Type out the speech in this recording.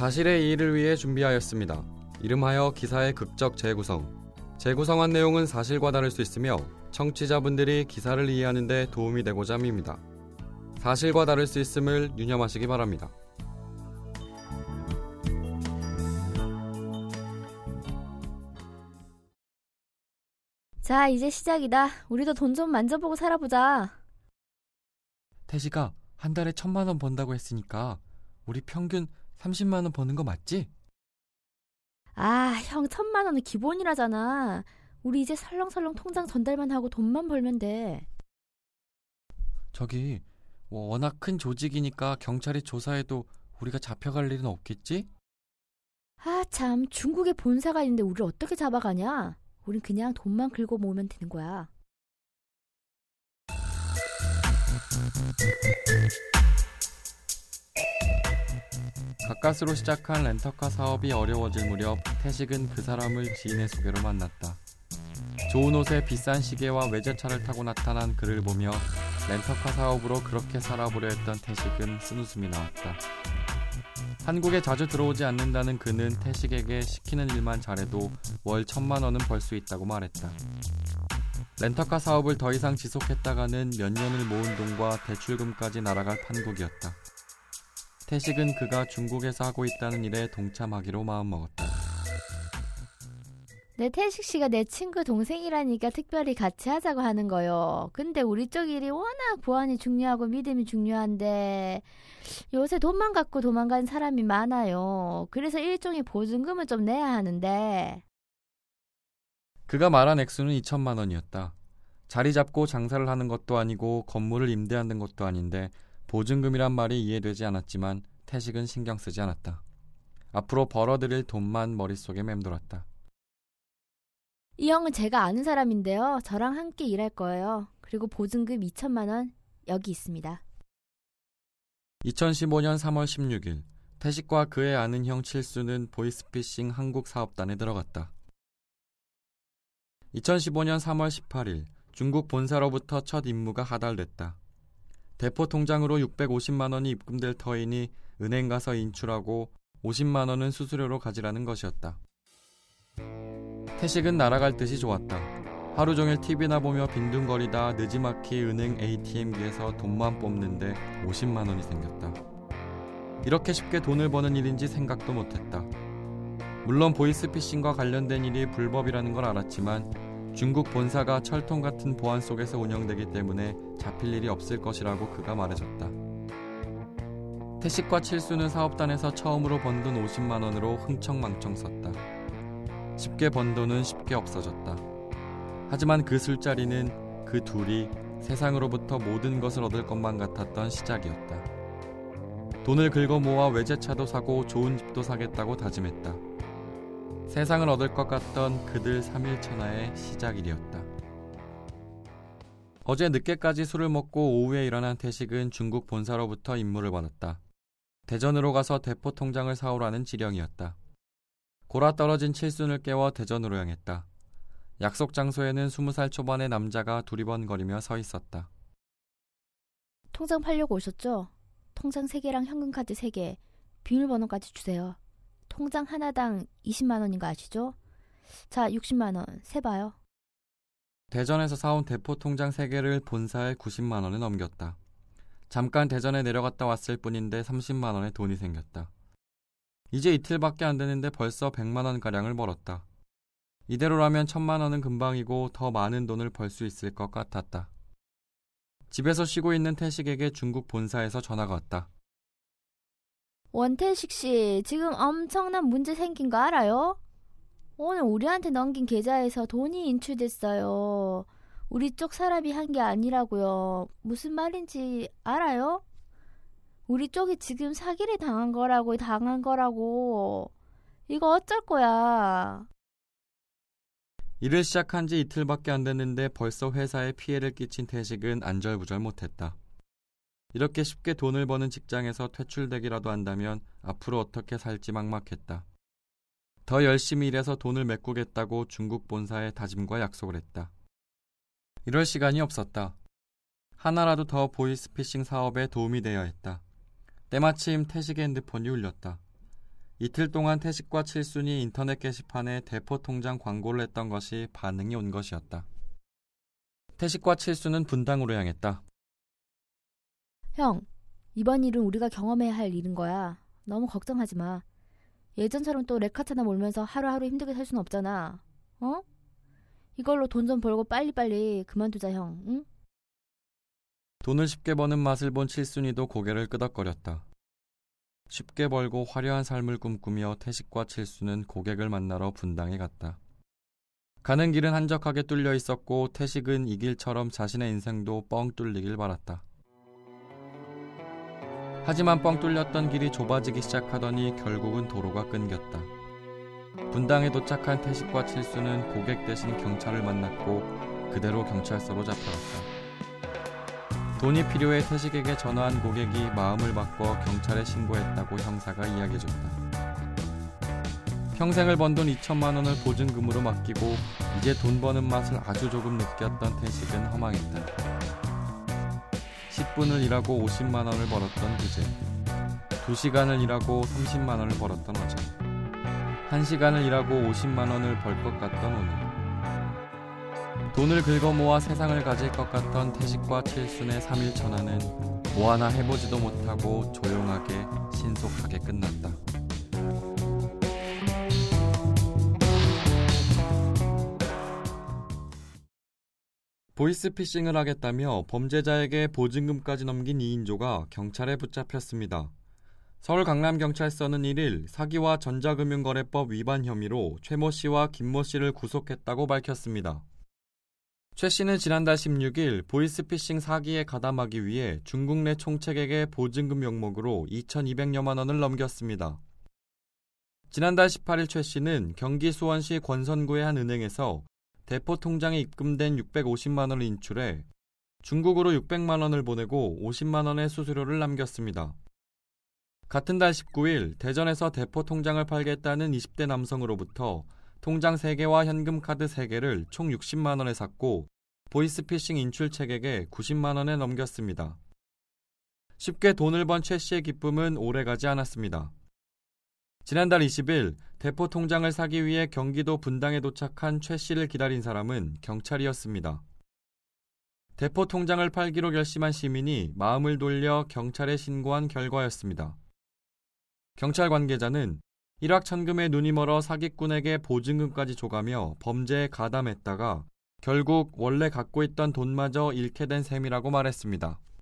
사실의 이의를 위해 준비하였습니다. 이름하여 기사의 극적 재구성. 재구성한 내용은 사실과 다를 수 있으며 청취자분들이 기사를 이해하는 데 도움이 되고자 합니다. 사실과 다를 수 있음을 유념하시기 바랍니다. 자, 이제 시작이다. 우리도 돈 좀 만져보고 살아보자. 태식아, 한 달에 천만 원 번다고 했으니까 우리 평균 30만 원 버는 거 맞지? 아, 형 천만 원은 기본이라잖아. 우리 이제 설렁설렁 통장 전달만 하고 돈만 벌면 돼. 저기 뭐 워낙 큰 조직이니까 경찰이 조사해도 우리가 잡혀갈 일은 없겠지? 아, 참. 중국에 본사가 있는데 우리를 어떻게 잡아가냐? 우린 그냥 돈만 긁어 모으면 되는 거야. 가까스로 시작한 렌터카 사업이 어려워질 무렵 태식은 그 사람을 지인의 소개로 만났다. 좋은 옷에 비싼 시계와 외제차를 타고 나타난 그를 보며 렌터카 사업으로 그렇게 살아보려 했던 태식은 쓴웃음이 나왔다. 한국에 자주 들어오지 않는다는 그는 태식에게 시키는 일만 잘해도 월 천만 원은 벌 수 있다고 말했다. 렌터카 사업을 더 이상 지속했다가는 몇 년을 모은 돈과 대출금까지 날아갈 판국이었다. 태식은 그가 중국에서 하고 있다는 일에 동참하기로 마음먹었다. 내 태식 씨가 내 친구 동생이라니까 특별히 같이 하자고 하는 거요. 근데 우리 쪽 일이 워낙 보안이 중요하고 믿음이 중요한데 요새 돈만 갖고 도망간 사람이 많아요. 그래서 일종의 보증금을 좀 내야 하는데 그가 말한 액수는 2천만 원이었다. 자리 잡고 장사를 하는 것도 아니고 건물을 임대하는 것도 아닌데 보증금이란 말이 이해되지 않았지만 태식은 신경 쓰지 않았다. 앞으로 벌어들일 돈만 머릿속에 맴돌았다. 이 형은 제가 아는 사람인데요. 저랑 함께 일할 거예요. 그리고 보증금 2천만 원 여기 있습니다. 2015년 3월 16일 태식과 그의 아는 형 칠수는 보이스피싱 한국 사업단에 들어갔다. 2015년 3월 18일 중국 본사로부터 첫 임무가 하달됐다. 대포 통장으로 650만 원이 입금될 터이니 은행 가서 인출하고 50만 원은 수수료로 가지라는 것이었다. 태식은 날아갈 듯이 좋았다. 하루 종일 TV나 보며 빈둥거리다 느지막히 은행 ATM기에서 돈만 뽑는데 50만 원이 생겼다. 이렇게 쉽게 돈을 버는 일인지 생각도 못했다. 물론 보이스피싱과 관련된 일이 불법이라는 걸 알았지만 중국 본사가 철통 같은 보안 속에서 운영되기 때문에 잡힐 일이 없을 것이라고 그가 말해줬다. 태식과 칠수는 사업단에서 처음으로 번 돈 50만 원으로 흥청망청 썼다. 쉽게 번 돈은 쉽게 없어졌다. 하지만 그 술자리는 그 둘이 세상으로부터 모든 것을 얻을 것만 같았던 시작이었다. 돈을 긁어 모아 외제차도 사고 좋은 집도 사겠다고 다짐했다. 세상을 얻을 것 같던 그들 3일 천하의 시작일이었다. 어제 늦게까지 술을 먹고 오후에 일어난 태식은 중국 본사로부터 임무를 받았다. 대전으로 가서 대포 통장을 사오라는 지령이었다. 골아 떨어진 칠순을 깨워 대전으로 향했다. 약속 장소에는 20살 초반의 남자가 두리번거리며 서 있었다. 통장 팔려고 오셨죠? 통장 3개랑 현금카드 3개, 비밀번호까지 주세요. 통장 하나당 20만 원인 거 아시죠? 자, 60만 원, 세봐요. 대전에서 사온 대포 통장 3개를 본사에 90만 원을 넘겼다. 잠깐 대전에 내려갔다 왔을 뿐인데 30만 원의 돈이 생겼다. 이제 이틀밖에 안 되는데 벌써 100만 원 가량을 벌었다. 이대로라면 천만 원은 금방이고 더 많은 돈을 벌 수 있을 것 같았다. 집에서 쉬고 있는 태식에게 중국 본사에서 전화가 왔다. 원태식 씨, 지금 엄청난 문제 생긴 거 알아요? 오늘 우리한테 넘긴 계좌에서 돈이 인출됐어요. 우리 쪽 사람이 한 게 아니라고요. 무슨 말인지 알아요? 우리 쪽이 지금 사기를 당한 거라고, 당한 거라고. 이거 어쩔 거야. 일을 시작한 지 이틀밖에 안 됐는데 벌써 회사에 피해를 끼친 태식은 안절부절 못했다. 이렇게 쉽게 돈을 버는 직장에서 퇴출되기라도 한다면 앞으로 어떻게 살지 막막했다. 더 열심히 일해서 돈을 메꾸겠다고 중국 본사에 다짐과 약속을 했다. 이럴 시간이 없었다. 하나라도 더 보이스피싱 사업에 도움이 되어야 했다. 때마침 태식의 핸드폰이 울렸다. 이틀 동안 태식과 칠순이 인터넷 게시판에 대포 통장 광고를 했던 것이 반응이 온 것이었다. 태식과 칠순은 분당으로 향했다. 형, 이번 일은 우리가 경험해야 할 일인 거야. 너무 걱정하지 마. 예전처럼 또 레카차나 몰면서 하루하루 힘들게 살 순 없잖아. 어? 이걸로 돈 좀 벌고 빨리빨리 그만두자, 형. 응? 돈을 쉽게 버는 맛을 본 칠순이도 고개를 끄덕거렸다. 쉽게 벌고 화려한 삶을 꿈꾸며 태식과 칠순은 고객을 만나러 분당에 갔다. 가는 길은 한적하게 뚫려 있었고 태식은 이 길처럼 자신의 인생도 뻥 뚫리길 바랐다. 하지만 뻥 뚫렸던 길이 좁아지기 시작하더니 결국은 도로가 끊겼다. 분당에 도착한 태식과 칠수는 고객 대신 경찰을 만났고 그대로 경찰서로 잡혀갔다. 돈이 필요해 태식에게 전화한 고객이 마음을 바꿔 경찰에 신고했다고 형사가 이야기해줬다. 평생을 번 돈 2천만 원을 보증금으로 맡기고 이제 돈 버는 맛을 아주 조금 느꼈던 태식은 허망했다. 10분을 일하고 50만 원을 벌었던 그제. 2시간을 일하고 30만 원을 벌었던 어제. 1시간을 일하고 50만 원을 벌 것 같던 오늘. 돈을 긁어 모아 세상을 가질 것 같던 태식과 칠순의 3일 전화는 뭐 하나 해보지도 못하고 조용하게 신속하게 끝났다. 보이스피싱을 하겠다며 범죄자에게 보증금까지 넘긴 2인조가 경찰에 붙잡혔습니다. 서울 강남경찰서는 1일 사기와 전자금융거래법 위반 혐의로 최모 씨와 김모 씨를 구속했다고 밝혔습니다. 최 씨는 지난달 16일 보이스피싱 사기에 가담하기 위해 중국 내 총책에게 보증금 명목으로 2,200여만 원을 넘겼습니다. 지난달 18일 최 씨는 경기 수원시 권선구의 한 은행에서 대포 통장에 입금된 650만 원을 인출해 중국으로 600만 원을 보내고 50만 원의 수수료를 남겼습니다. 같은 달 19일 대전에서 대포 통장을 팔겠다는 20대 남성으로부터 통장 3개와 현금 카드 3개를 총 60만 원에 샀고 보이스피싱 인출책에게 90만 원에 넘겼습니다. 쉽게 돈을 번 최 씨의 기쁨은 오래가지 않았습니다. 지난달 20일 대포 통장을 사기 위해 경기도 분당에 도착한 최 씨를 기다린 사람은 경찰이었습니다. 대포 통장을 팔기로 결심한 시민이 마음을 돌려 경찰에 신고한 결과였습니다. 경찰 관계자는 일확천금에 눈이 멀어 사기꾼에게 보증금까지 줘가며 범죄에 가담했다가 결국 원래 갖고 있던 돈마저 잃게 된 셈이라고 말했습니다.